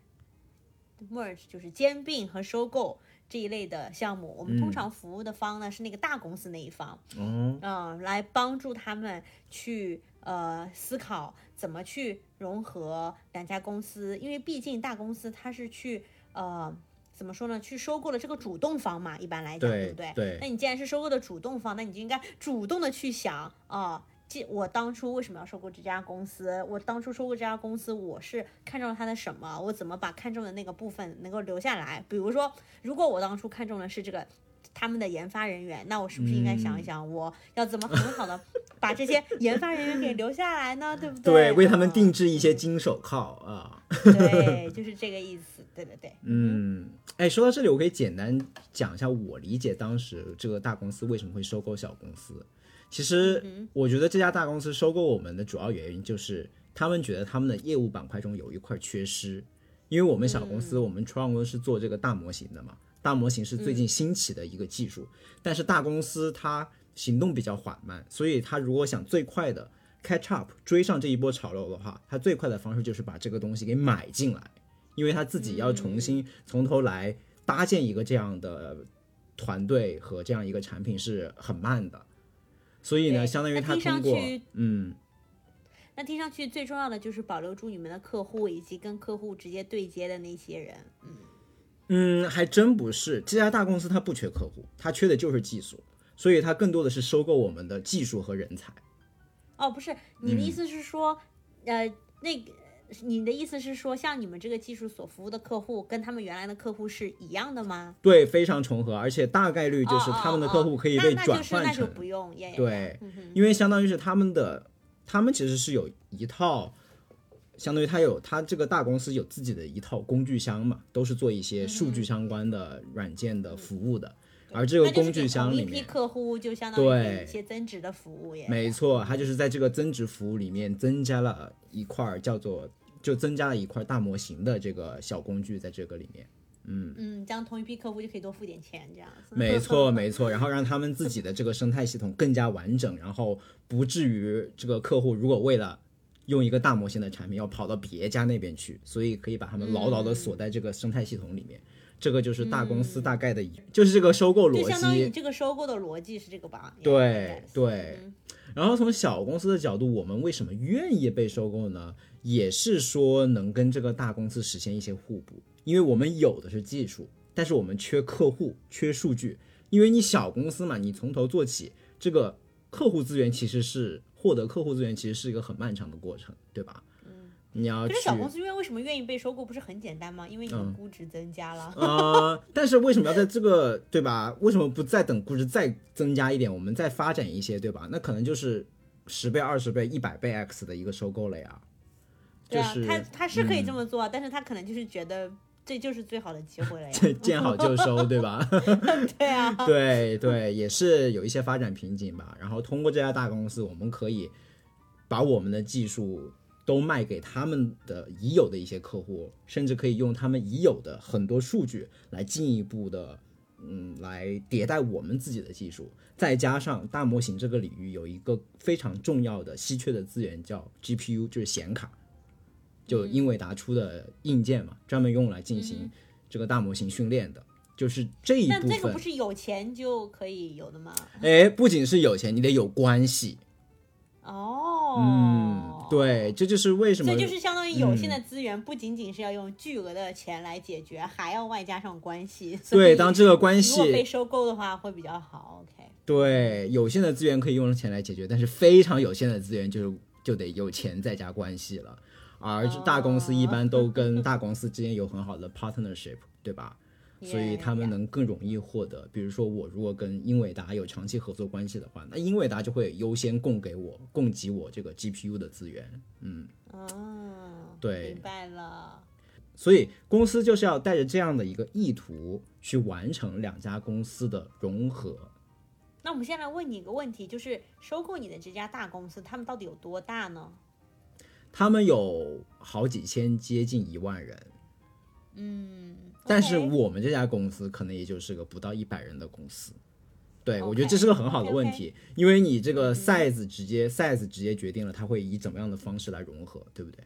S2: merge 就是兼并和收购这一类的项目。我们通
S1: 嗯
S2: 常服务的方呢是那个大公司那一方，
S1: 哦，
S2: 嗯、来帮助他们去呃思考怎么去融合两家公司，因为毕竟大公司它是去呃怎么说呢，去收购了这个主动方嘛，一般来讲，
S1: 对
S2: 不对？
S1: 对
S2: 那你既然是收购的主动方，那你就应该主动的去想啊。这我当初为什么要收购这家公司？我当初收购这家公司，我是看中了它的什么？我怎么把看中的那个部分能够留下来？比如说，如果我当初看中的是这个他们的研发人员，那我是不是应该想一想，我要怎么很好的 把这些研发人员给留下来呢？对不
S1: 对，
S2: 对？
S1: 为他们
S2: 嗯
S1: 定制一些金手铐啊。
S2: 对，就是这个意思。对对对，
S1: 嗯，哎，说到这里，我可以简单讲一下我理解当时这个大公司为什么会收购小公司。其实我觉得这家大公司收购我们的主要原因就是他们觉得他们的业务板块中有一块缺失，因为我们小公司，我们初创公司是做这个大模型的嘛，大模型是最近兴起的一个技术，但是大公司它行动比较缓慢，所以它如果想最快的 catch up 追上这一波潮流的话，它最快的方式就是把这个东西给买进来，因为它自己要重新从头来搭建一个这样的团队和这样一个产品是很慢的，所以呢，相当于
S2: 那听上
S1: 它通过
S2: 去
S1: 嗯。
S2: 那听上去最重要的就是保留住你们的客户以及跟客户直接对接的那些人。嗯
S1: 嗯，还真不是，这家大公司它不缺客户，它缺的就是技术，所以它更多的是收购我们的技术和人才。
S2: 哦，不是，你的意思是说，呃，那个。你的意思是说，像你们这个技术所服务的客户，跟他们原来的客户是一样的吗？
S1: 对，非常重合，而且大概率就是他们的客户可以被转换成。
S2: 那就不用，
S1: 对，因为相当于是他们的，他们其实是有一套，相当于它有它这个大公司有自己的一套工具箱嘛，都是做一些数据相关的软件的服务的。而这个工具箱里面，
S2: 客户就相当于一些增值的服务耶。
S1: 没错，它就是在这个增值服务里面增加了一块叫做。就增加了一块大模型的这个小工具在这个里面，嗯
S2: 嗯，这样同一批客户就可以多付点钱，这样子。
S1: 没错没错，然后让他们自己的这个生态系统更加完整，然后不至于这个客户如果为了用一个大模型的产品要跑到别家那边去，所以可以把他们牢牢的锁在这个生态系统里面。这个就是大公司大概的，就是这个收购逻辑。
S2: 相当于这个收购的逻辑是这个吧？
S1: 对对。然后从小公司的角度，我们为什么愿意被收购呢？也是说能跟这个大公司实现一些互补，因为我们有的是技术，但是我们缺客户、缺数据。因为你小公司嘛，你从头做起，这个客户资源其实是获得客户资源，其实是一个很漫长的过程，对吧？
S2: 嗯。
S1: 你要。
S2: 可是小公司因为为什么愿意被收购，不是很简单吗？因为你们估值增加了。
S1: 啊，但是为什么要在这个对吧？为什么不再等估值再增加一点，我们再发展一些，对吧？那可能就是十倍、二十倍、一百倍 X 的一个收购了呀。
S2: 对啊，他他是可以这么做，但是他可能就是觉得这就是最好的机会了呀，
S1: 见好就收，对吧？
S2: 对啊，
S1: 对对，也是有一些发展瓶颈吧。然后通过这家大公司，我们可以把我们的技术都卖给他们的已有的一些客户，甚至可以用他们已有的很多数据来进一步的，嗯，来迭代我们自己的技术。再加上大模型这个领域有一个非常重要的稀缺的资源叫 GPU，就是显卡。就英伟达出的硬件嘛，专门用来进行这个大模型训练的，就是这一部分。
S2: 那这个不是有钱就可以有的吗？
S1: 哎，不仅是有钱，你得有关系。
S2: 哦，
S1: 嗯，对，这就是为什么。
S2: 这就是相当于有限的资源，不仅仅是要用巨额的钱来解决，还要外加上关系。
S1: 对，当这个关系
S2: 如果被收购的话，会比较好。OK。
S1: 对，有限的资源可以用钱来解决，但是非常有限的资源就是就得有钱再加关系了。而大公司一般都跟大公司之间有很好的 partnership，对吧？所以他们能更容易获得。比如说，我如果跟英伟达有长期合作关系的话，那英伟达就会优先供给我、供给我这个 GPU 的资源。嗯，
S2: 哦，
S1: 对，
S2: 明白了。
S1: 所以公司就是要带着这样的一个意图去完成两家公司的融合。
S2: 那我们先来问你一个问题，就是收购你的这家大公司，他们到底有多大呢？
S1: 他们有好几千，接近一万人，
S2: 嗯，
S1: 但是我们这家公司可能也就是个不到一百人的公司。对，我觉得这是个很好的问题，因为你这个 size 直接 size 直接决定了它会以怎么样的方式来融合，对不对？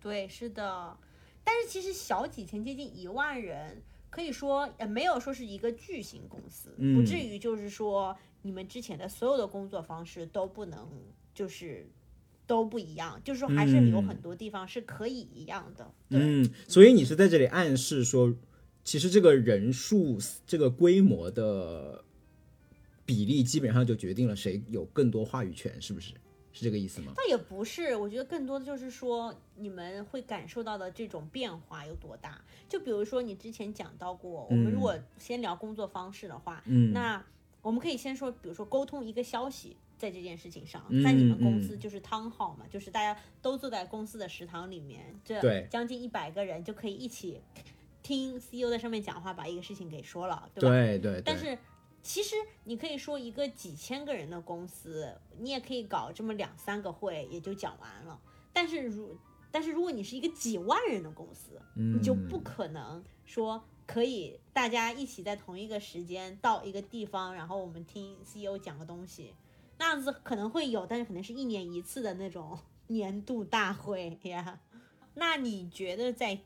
S2: 对，是的。但是其实小几千，接近一万人，可以说呃没有说是一个巨型公司，不至于就是说你们之前的所有的工作方式都不能就是。都不一样，就是说还是有很多地方是可以一样的。
S1: 嗯，所以你是在这里暗示说，其实这个人数、这个规模的比例，基本上就决定了谁有更多话语权，是不是？是这个意思吗？
S2: 倒也不是，我觉得更多的就是说，你们会感受到的这种变化有多大。就比如说你之前讲到过，我们如果先聊工作方式的话，
S1: 嗯，
S2: 那我们可以先说，比如说沟通一个消息。在这件事情上，在你们公司就是汤号嘛，就是大家都坐在公司的食堂里面，这将近一百个人就可以一起听 CEO 在上面讲话，把一个事情给说了，对吧？
S1: 对对。
S2: 但是其实你可以说一个几千个人的公司，你也可以搞这么两三个会，也就讲完了。但是如但是如果你是一个几万人的公司，你就不可能说可以大家一起在同一个时间到一个地方，然后我们听 CEO 讲个东西。那样子可能会有，但是可能是一年一次的那种 年度大会呀。那你觉得在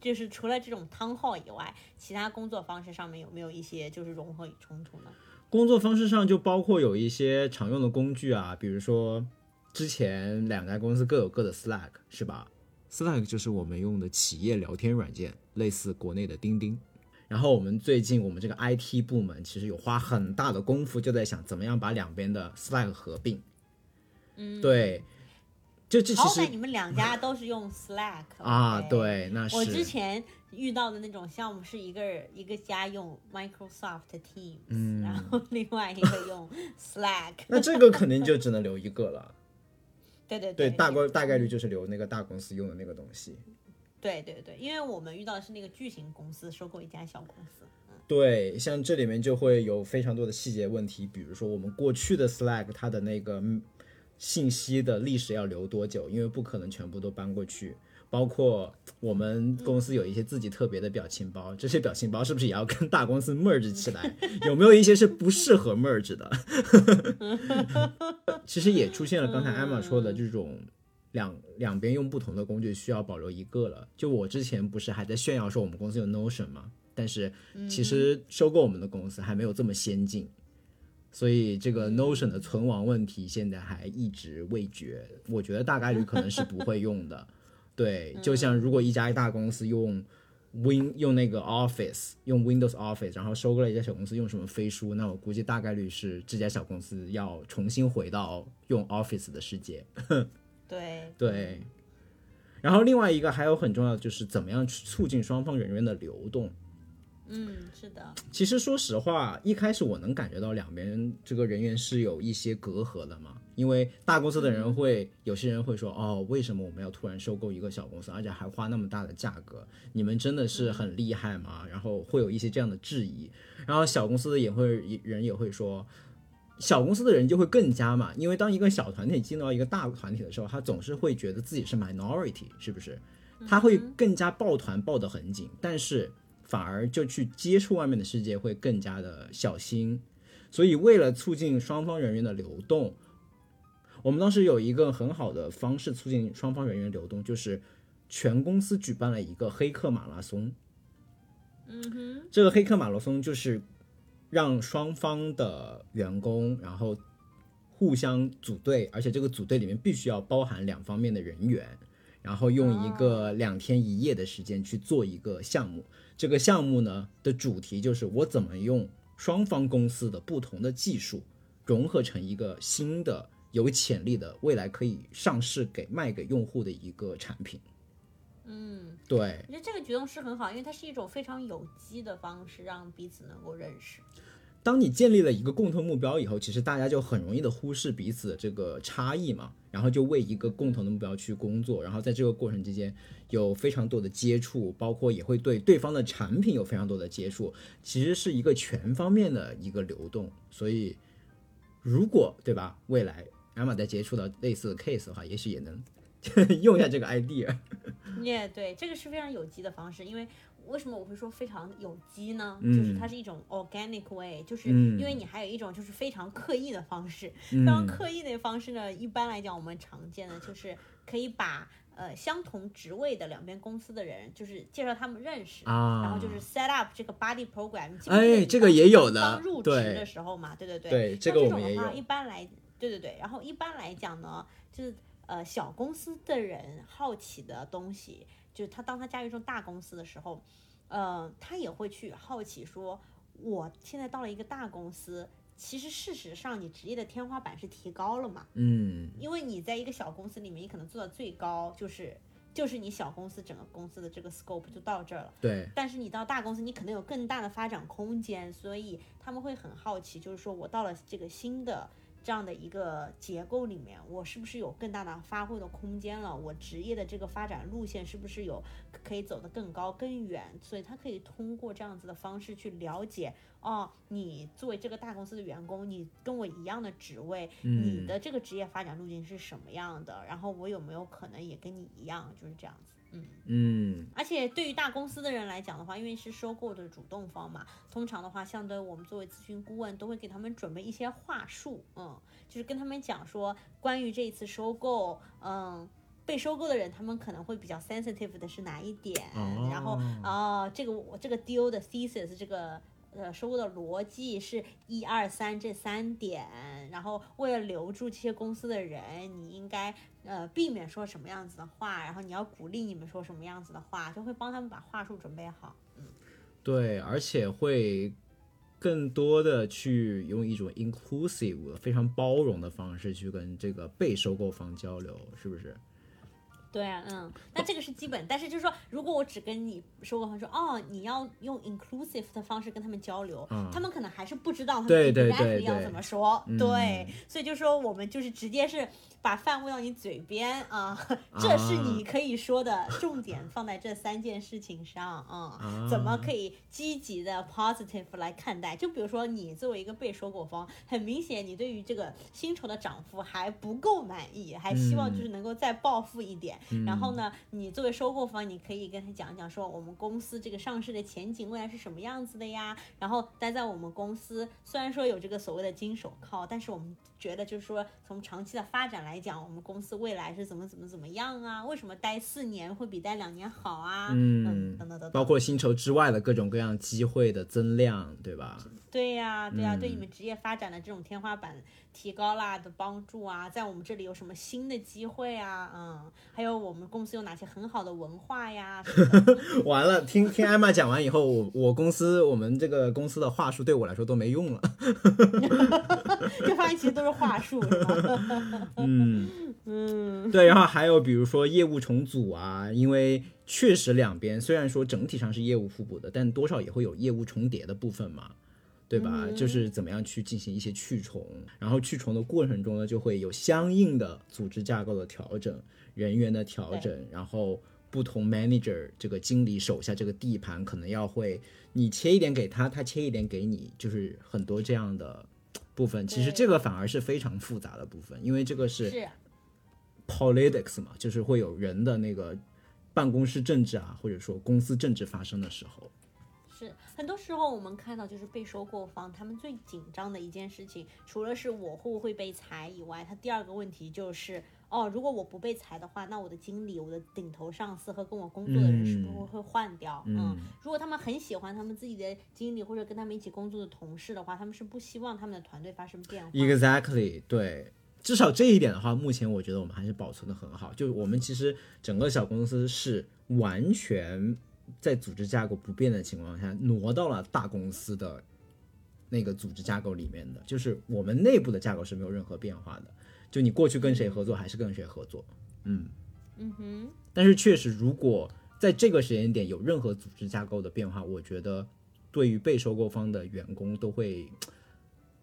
S2: 就是除了这种汤号以外，其他工作方式上面有没有一些就是融合与冲突呢？
S1: 工作方式上就包括有一些常用的工具啊，比如说之前两家公司各有各的 Slack 是吧？Slack 就是我们用的企业聊天软件，类似国内的钉钉。然后我们最近我们这个 IT 部门其实有花很大的功夫，就在想怎么样把两边的 Slack 合并。
S2: 嗯，
S1: 对，就这其实
S2: 好歹你们两家都是用 Slack
S1: 啊，对，那是
S2: 我之前遇到的那种项目是一个一个家用 Microsoft Teams，、
S1: 嗯
S2: 然后另外一个用 Slack。
S1: 那这个肯定就只能留一个了。
S2: 对对
S1: 对，大
S2: 概
S1: 概大概率就是留那个大公司用的那个东西。
S2: 对对对，因为我们遇到的是那个巨型公司收购一家小公司。
S1: 对，像这里面就会有非常多的细节问题，比如说我们过去的 Slack 它的那个信息的历史要留多久，因为不可能全部都搬过去。包括我们公司有一些自己特别的表情包，这些表情包是不是也要跟大公司 merge 起来？有没有一些是不适合 merge 的？其实也出现了刚才 Emma 说的这种两两边用不同的工具需要保留一个了。就我之前不是还在炫耀说我们公司有 Notion 吗？但是其实收购我们的公司还没有这么先进，所以这个 Notion 的存亡问题现在还一直未决。我觉得大概率可能是不会用的。对，就像如果一家大公司用 Win 用那个 Office 用 Windows Office，然后收购了一家小公司用什么飞书，那我估计大概率是这家小公司要重新回到用 Office 的世界。
S2: 对
S1: 对，然后另外一个还有很重要的就是怎么样去促进双方人员的流动。
S2: 嗯，是的，
S1: 其实说实话，一开始我能感觉到两边这个人员是有一些隔阂的嘛，因为大公司的人会，有些人会说，哦，为什么我们要突然收购一个小公司，而且还花那么大的价格？你们真的是很厉害吗？然后会有一些这样的质疑，然后小公司的也会人也会说。小公司的人就会更加嘛，因为当一个小团体进到一个大团体的时候，他总是会觉得自己是 minority，是不是？他会更加抱团抱得很紧，但是反而就去接触外面的世界会更加的小心。所以为了促进双方人员的流动，我们当时有一个很好的方式促进双方人员流动，就是全公司举办了一个黑客马拉松。
S2: 嗯哼，
S1: 这个黑客马拉松就是让双方的员工，然后互相组队，而且这个组队里面必须要包含两方面的人员，然后用一个两天一夜的时间去做一个项目。这个项目呢的主题就是我怎么用双方公司的不同的技术融合成一个新的有潜力的未来可以上市给卖给用户的一个产品。
S2: 嗯，
S1: 对，
S2: 我觉得这个举动是很好，因为它是一种非常有机的方式，让彼此能够认识。
S1: 当你建立了一个共同目标以后，其实大家就很容易的忽视彼此的这个差异嘛，然后就为一个共同的目标去工作，然后在这个过程之间有非常多的接触，包括也会对对方的产品有非常多的接触，其实是一个全方面的一个流动。所以，如果对吧，未来艾玛在接触到类似的 case 的话，也许也能 用一下这个 idea。
S2: 也、对，这个是非常有机的方式，因为为什么我会说非常有机呢？
S1: 嗯
S2: 就是它是一种 organic way，就是
S1: 嗯
S2: 因为你还有一种就是非常刻意的方式，
S1: 嗯
S2: 非常刻意的方式呢，一般来讲我们常见的就是可以把呃相同职位的两边公司的人，就是介绍他们认识。
S1: 啊，
S2: 然后就是 set up 这个 body program，
S1: 哎这个也有的
S2: 刚入职的时候嘛，对对对，
S1: 对这
S2: 那种的话，
S1: 个我们也有
S2: 一般来，对对对，然后一般来讲呢，就是呃小公司的人好奇的东西，就是他当他加入这种大公司的时候，呃，他也会去好奇说，我现在到了一个大公司，其实事实上你职业的天花板是提高了嘛，
S1: 嗯
S2: 因为你在一个小公司里面，你可能做到最高就是。就是你小公司整个公司的这个 scope 就到这儿了，
S1: 对，
S2: 但是你到大公司，你可能有更大的发展空间，所以他们会很好奇，就是说我到了这个新的这样的一个结构里面，我是不是有更大的发挥的空间了？我职业的这个发展路线是不是有可以走得更高更远？所以他可以通过这样子的方式去了解，哦，你作为这个大公司的员工，你跟我一样的职位，你
S1: 嗯
S2: 的这个职业发展路径是什么样的？然后我有没有可能也跟你一样，就是这样子，嗯。
S1: 嗯
S2: 而且对于大公司的人来讲的话，因为是收购的主动方嘛，通常的话，相对我们作为咨询顾问都会给他们准备一些话术，嗯，就是跟他们讲说关于这一次收购，嗯。被收购的人，他们可能会比较 sensitive 的是哪一点？
S1: 哦
S2: 然后，哦，这个我这个 deal 的 thesis 这个呃收购的逻辑是一二三这三点，然后为了留住这些公司的人，你应该呃避免说什么样子的话，然后你要鼓励你们说什么样子的话，就会帮他们把话术准备好。
S1: 嗯对，而且会更多的去用一种 inclusive 非常包容的方式去跟这个被收购方交流，是不是？
S2: 对啊，嗯，那这个是基本，但是就是说，如果我只跟你收购方说，哦，你要用 inclusive 的方式跟他们交流，他们可能还是不知道他们
S1: 对对
S2: exactly 要怎么说，
S1: 嗯。
S2: 对，所以就说我们就是直接是把饭喂到你嘴边啊，这是你可以说的重点，放在这三件事情上啊，怎么可以积极的 positive 来看待？就比如说你作为一个被收购方，很明显你对于这个薪酬的涨幅还不够满意，还希望就是能够再暴富一点。然后呢，你作为收购方，你可以跟他讲讲说，我们公司这个上市的前景未来是什么样子的呀？然后待在我们公司，虽然说有这个所谓的金手铐，但是我们觉得就是说，从长期的发展来讲，我们公司未来是怎么怎么怎么样啊？为什么待四年会比待两年好啊？
S1: 嗯
S2: 等等等等，
S1: 包括薪酬之外的各种各样机会的增量，对吧？
S2: 对呀、对呀、对你
S1: 嗯
S2: 们职业发展的这种天花板提高啦的帮助啊，在我们这里有什么新的机会啊？嗯，还有我们公司有哪些很好的文化呀？
S1: 完了，听听艾玛讲完以后，我我公司我们这个公司的话术对我来说都没用了。
S2: 就发现其实都是话术，是吧？
S1: 嗯。
S2: 嗯，
S1: 对，然后还有比如说业务重组啊，因为确实两边虽然说整体上是业务互补的，但多少也会有业务重叠的部分嘛，对吧？
S2: 嗯。
S1: 就是怎么样去进行一些去重，然后去重的过程中呢，就会有相应的组织架构的调整、人员的调整，然后不同 manager 这个经理手下这个地盘可能要会你切一点给他，他切一点给你，就是很多这样的。部分。其实这个反而是非常复杂的部分，因为这个是
S2: 是。
S1: politics 嘛，就是会有人的那个办公室政治啊，或者说公司政治发生的时候，
S2: 是，很多时候我们看到就是被收购方他们最紧张的一件事情，除了是我会不会被裁以外，他第二个问题就是，哦，如果我不被裁的话，那我的经理、我的顶头上司和跟我工作的人是不是
S1: 嗯
S2: 会换掉？
S1: 嗯
S2: 如果他们很喜欢他们自己的经理或者跟他们一起工作的同事的话，他们是不希望他们的团队发生变化。
S1: Exactly，对，至少这一点的话，目前我觉得我们还是保存的很好。就我们其实整个小公司是完全在组织架构不变的情况下，挪到了大公司的那个组织架构里面的，就是我们内部的架构是没有任何变化的。就你过去跟谁合作，还是跟谁合作，嗯。
S2: 嗯哼，
S1: 但是确实，如果在这个时间点有任何组织架构的变化，我觉得对于被收购方的员工都会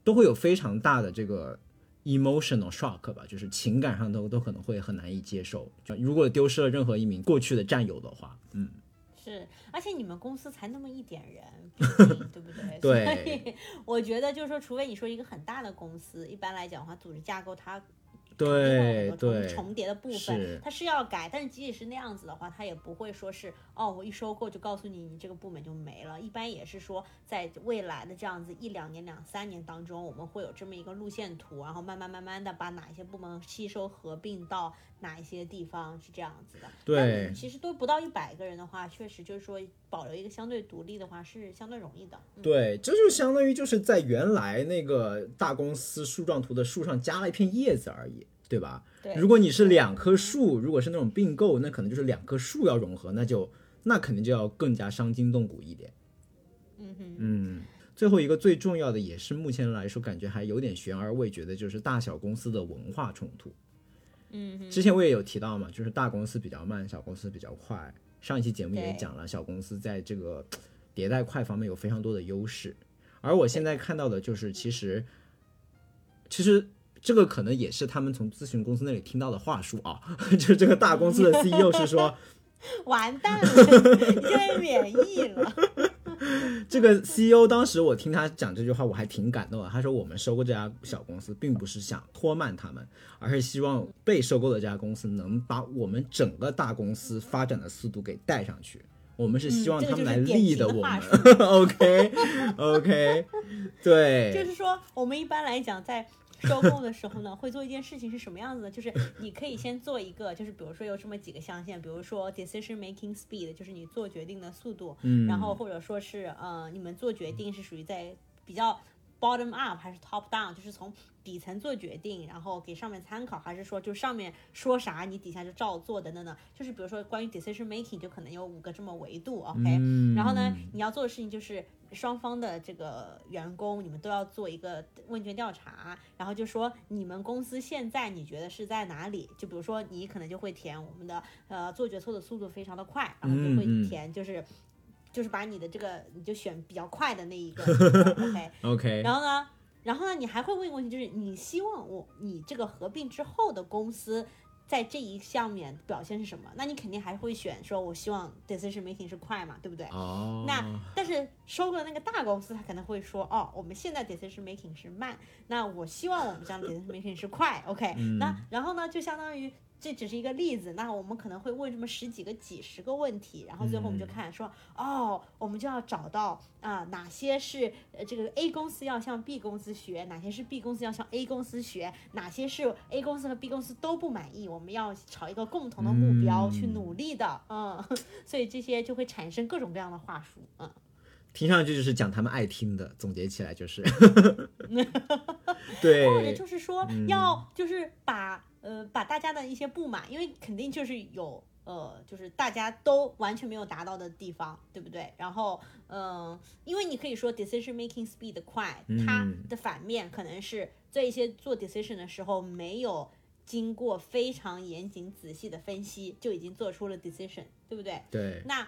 S1: 都会有非常大的这个 emotional shock 吧，就是情感上都都可能会很难以接受。就如果丢失了任何一名过去的战友的话，嗯，
S2: 是，而且你们公司才那么一点人，对不对？
S1: 对
S2: 所以 我觉得就是说，除非你说一个很大的公司，一般来讲的话，组织架构它
S1: 对
S2: 重重叠的部分，它是要改，但是即使是那样子的话，它也不会说是哦，我一收购就告诉你，你这个部门就没了。一般也是说，在未来的这样子一两年、两三年当中，我们会有这么一个路线图，然后慢慢慢慢的把哪一些部门吸收合并到哪一些地方，是这样子的。
S1: 对
S2: 但其实都不到一百个人的话，确实就是说保留一个相对独立的话是相对容易的。嗯、
S1: 对，这就相当于就是在原来那个大公司树状图的树上加了一片叶子而已，对吧？
S2: 对，
S1: 如果你是两棵树，如果是那种并购，那可能就是两棵树要融合，那就那肯定就要更加伤筋动骨一点。
S2: 嗯哼，
S1: 嗯，最后一个最重要的，也是目前来说感觉还有点悬而未决的，就是大小公司的文化冲突。
S2: 嗯哼，
S1: 之前我也有提到嘛，就是大公司比较慢，小公司比较快。上一期节目也讲了，小公司在这个迭代快方面有非常多的优势。而我现在看到的就是，其实，其实这个可能也是他们从咨询公司那里听到的话术啊，就是这个大公司的 CEO 是说，
S2: 完蛋了，你就被免疫了。
S1: 这个 CEO 当时我听他讲这句话，我还挺感动的。他说，我们收购这家小公司，并不是想拖慢他们，而是希望被收购的这家公司能把我们整个大公司发展的速度给带上去。我们是希望他们来
S2: 就是典型
S1: 立的我们。OK OK，对，
S2: 就是说，我们一般来讲，在收购的时候呢，会做一件事情是什么样子的？就是你可以先做一个，就是比如说有这么几个象限，比如说 decision making speed，就是你做决定的速度，
S1: 嗯，
S2: 然后或者说是呃，你们做决定是属于在比较 bottom up 还是 top down，就是从底层做决定，然后给上面参考，还是说就上面说啥你底下就照做等等等，就是比如说关于 decision making 就可能有五个这么维度，OK，、
S1: 嗯
S2: 然后呢，你要做的事情就是双方的这个员工，你们都要做一个问卷调查，然后就说你们公司现在你觉得是在哪里？就比如说你可能就会填我们的呃做决策的速度非常的快，然后就会填就是。就是把你的这个，你就选比较快的那一个，OK。
S1: OK，
S2: 然后呢，然后呢，你还会问一个问题，就是你希望我你这个合并之后的公司在这一项面表现是什么？那你肯定还会选说，我希望 decision making 是快嘛，对不对？
S1: 哦，
S2: 那但是收购的那个大公司，他可能会说，哦，我们现在 decision making 是慢，那我希望我们这样的 decision making 是快，OK？、那然后呢，就相当于这只是一个例子，那我们可能会问这么十几个、几十个问题，然后最后我们就看说，哦，我们就要找到啊、哪些是呃这个 A 公司要向 B 公司学，哪些是 B 公司要向 A 公司学，哪些是 A 公司和 B 公司都不满意，我们要朝一个共同的目标去
S1: 嗯
S2: 努力的，嗯，所以这些就会产生各种各样的话术，嗯。
S1: 听上去就是讲他们爱听的，总结起来就是，
S2: 或者，就是说要就是把呃把大家的一些不满，因为肯定就是有呃就是大家都完全没有达到的地方，对不对？然后嗯、呃因为你可以说 decision making speed 快，它
S1: 嗯
S2: 的反面可能是在一些做 decision 的时候没有。经过非常严谨仔细的分析，就已经做出了 decision，对不对？
S1: 对，
S2: 那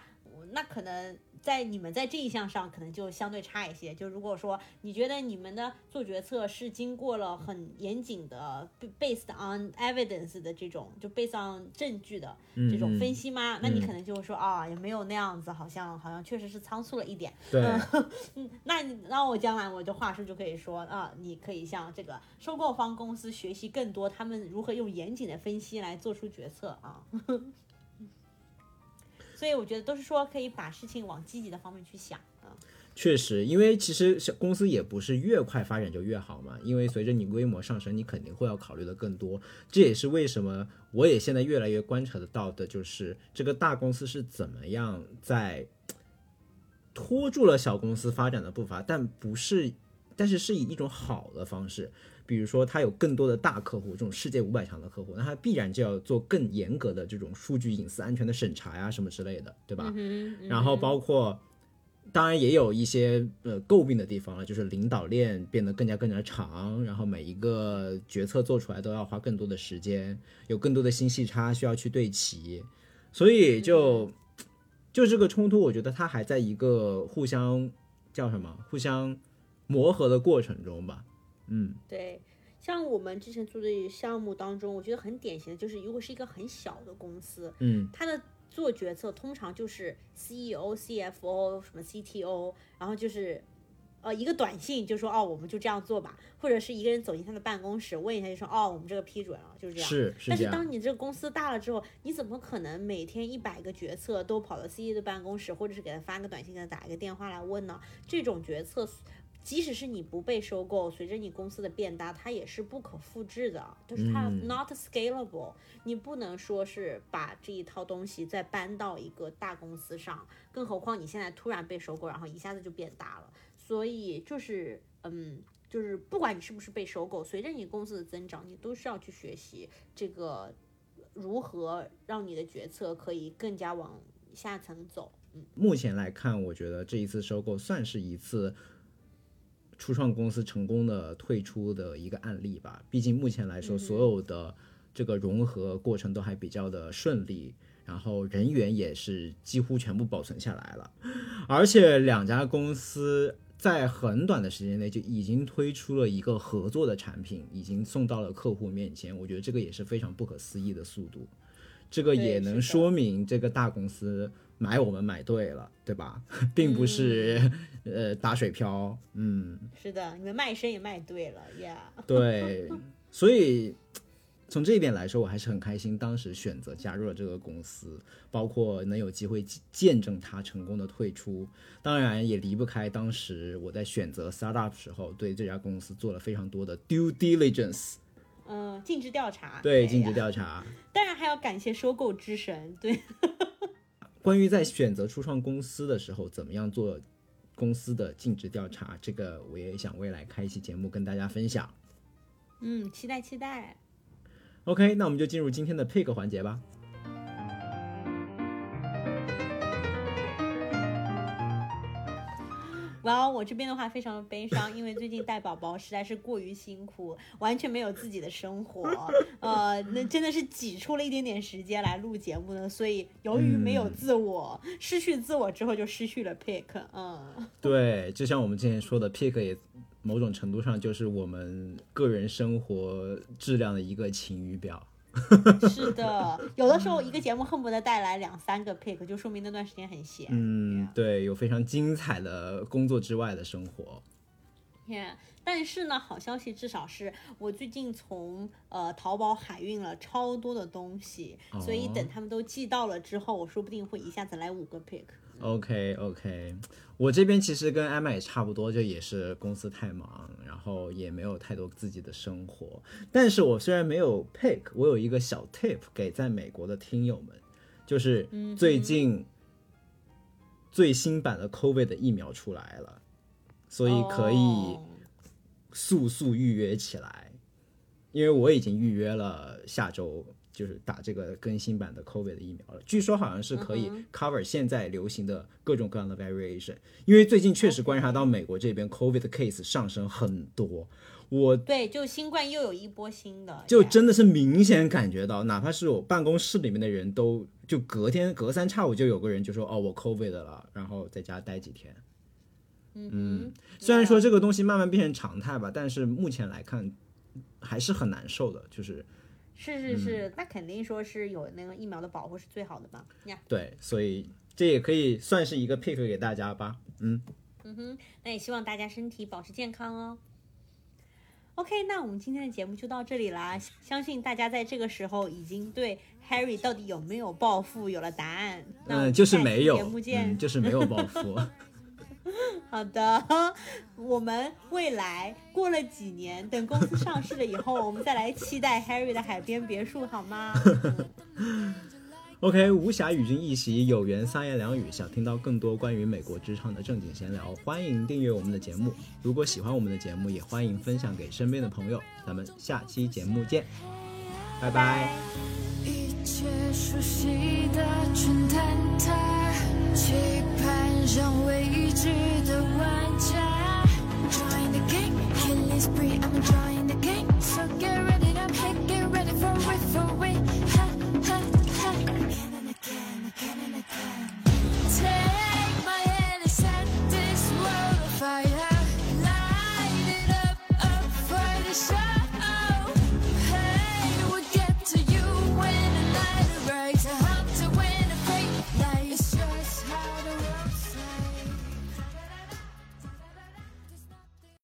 S2: 那可能在你们在这一项上可能就相对差一些。就如果说你觉得你们的做决策是经过了很严谨的 based on evidence 的这种，就 based on 证据的这种分析吗？那你可能就会说啊，也没有那样子，好像好像确实是仓促了一点。
S1: 对，
S2: 嗯，那你那我将来我的话术就可以说啊，你可以向这个收购方公司学习更多，他们如何用严谨的分析来做出决策啊。所以我觉得都是说可以把事情往积极的方面去想啊。
S1: 确实，因为其实小公司也不是越快发展就越好嘛，因为随着你规模上升，你肯定会要考虑的更多。这也是为什么我也现在越来越观察得到的，就是这个大公司是怎么样在拖住了小公司发展的步伐，但不是，但是是以一种好的方式。比如说，它有更多的大客户，这种世界五百强的客户，那它必然就要做更严格的这种数据隐私安全的审查呀，什么之类的，对吧？然后包括，当然也有一些呃诟病的地方了，就是领导链变得更加更加长，然后每一个决策做出来都要花更多的时间，有更多的信息差需要去对齐，所以就就这个冲突，我觉得它还在一个互相叫什么，互相磨合的过程中吧。嗯，
S2: 对，像我们之前做的项目当中，我觉得很典型的就是，如果是一个很小的公司，
S1: 嗯，
S2: 它的做决策通常就是 CEO、CFO 什么 CTO，然后就是。呃，一个短信就说哦，我们就这样做吧，或者是一个人走进他的办公室问一下，就说哦，我们这个批准了，就是这样。但是
S1: 但是，
S2: 当你这个公司大了之后，你怎么可能每天一百个决策都跑到 CEO 的办公室，或者是给他发个短信，给他打一个电话来问呢？这种决策，即使是你不被收购，随着你公司的变大，它也是不可复制的，就是它
S1: 嗯
S2: not scalable。你不能说是把这一套东西再搬到一个大公司上，更何况你现在突然被收购，然后一下子就变大了。所以就是，嗯，就是不管你是不是被收购，随着你公司的增长，你都是要去学习这个如何让你的决策可以更加往下层走。
S1: 目前来看，我觉得这一次收购算是一次初创公司成功的退出的一个案例吧。毕竟目前来说，所有的这个融合过程都还比较的顺利，然后人员也是几乎全部保存下来了，而且两家公司。在很短的时间内就已经推出了一个合作的产品，已经送到了客户面前。我觉得这个也是非常不可思议的速度，这个也能说明这个大公司买我们买对了，对吧？并不是、呃打水漂，嗯，
S2: 是的，你们卖身也卖对了呀。
S1: 对，所以从这一点来说，我还是很开心，当时选择加入了这个公司，包括能有机会见证它成功的退出。当然，也离不开当时我在选择 startup 时候，对这家公司做了非常多的 due diligence，
S2: 嗯，尽职调查。
S1: 对，尽职调查。
S2: 当然还要感谢收购之神，对，
S1: 关于在选择初创公司的时候，怎么样做公司的尽职调查，这个我也想未来开一期节目跟大家分享。
S2: 嗯，期待期待。
S1: OK，那我们就进入今天的 pick 环节吧。
S2: 哇哦，我这边的话非常的悲伤，因为最近带宝宝实在是过于辛苦，完全没有自己的生活，呃，那真的是挤出了一点点时间来录节目呢。所以由于没有自我，失去自我之后就失去了 pick，嗯，
S1: 对，就像我们之前说的，pick 也某种程度上就是我们个人生活质量的一个晴雨表。
S2: 是的，有的时候一个节目恨不得带来两三个 pick，就说明那段时间很闲。
S1: 嗯，对，有非常精彩的工作之外的生活。
S2: Yeah，但是呢，好消息至少是我最近从呃淘宝海运了超多的东西，所以等他们都寄到了之后，我说不定会一下子来五个 pick。
S1: OK OK，我这边其实跟艾玛也差不多，就也是公司太忙，然后也没有太多自己的生活。但是我虽然没有 pick，我有一个小 tip 给在美国的听友们，就是最近最新版的 COVID 的疫苗出来了，所以可以
S2: 哦
S1: 速速预约起来，因为我已经预约了下周。就是打这个更新版的 COVID 的疫苗了，据说好像是可以 cover 现在流行的各种各样的 variation。因为最近确实观察到美国这边 COVID 的 case 上升很多，我
S2: 对，就新冠又有一波新的，
S1: 就真的是明显感觉到，哪怕是我办公室里面的人都就隔天隔三差五就有个人就说哦我 COVID 了，然后在家待几天。
S2: 嗯
S1: 虽然说这个东西慢慢变成常态吧，但是目前来看还是很难受的，就是
S2: 是是是，那肯定说是有那个疫苗的保护是最好的嘛。呀，
S1: 对，所以这也可以算是一个 pick 给大家吧。嗯，
S2: 嗯哼，那也希望大家身体保持健康哦。OK，那我们今天的节目就到这里啦。相信大家在这个时候已经对 Harry 到底有没有暴富有了答案。那
S1: 嗯，就是没有
S2: 节目，见。
S1: 嗯，就是没有报复。
S2: 好的，我们未来过了几年，等公司上市了以后，我们再来期待 Harry 的海边别墅，好吗？
S1: OK，无暇与君一席，有缘三言两语。想听到更多关于美国职场的正经闲聊，欢迎订阅我们的节目。如果喜欢我们的节目，也欢迎分享给身边的朋友。咱们下期节目见，拜拜
S3: 些熟悉的沉淡他期盼让未知的玩家 join the game spree i'mma join the game so get ready get ready for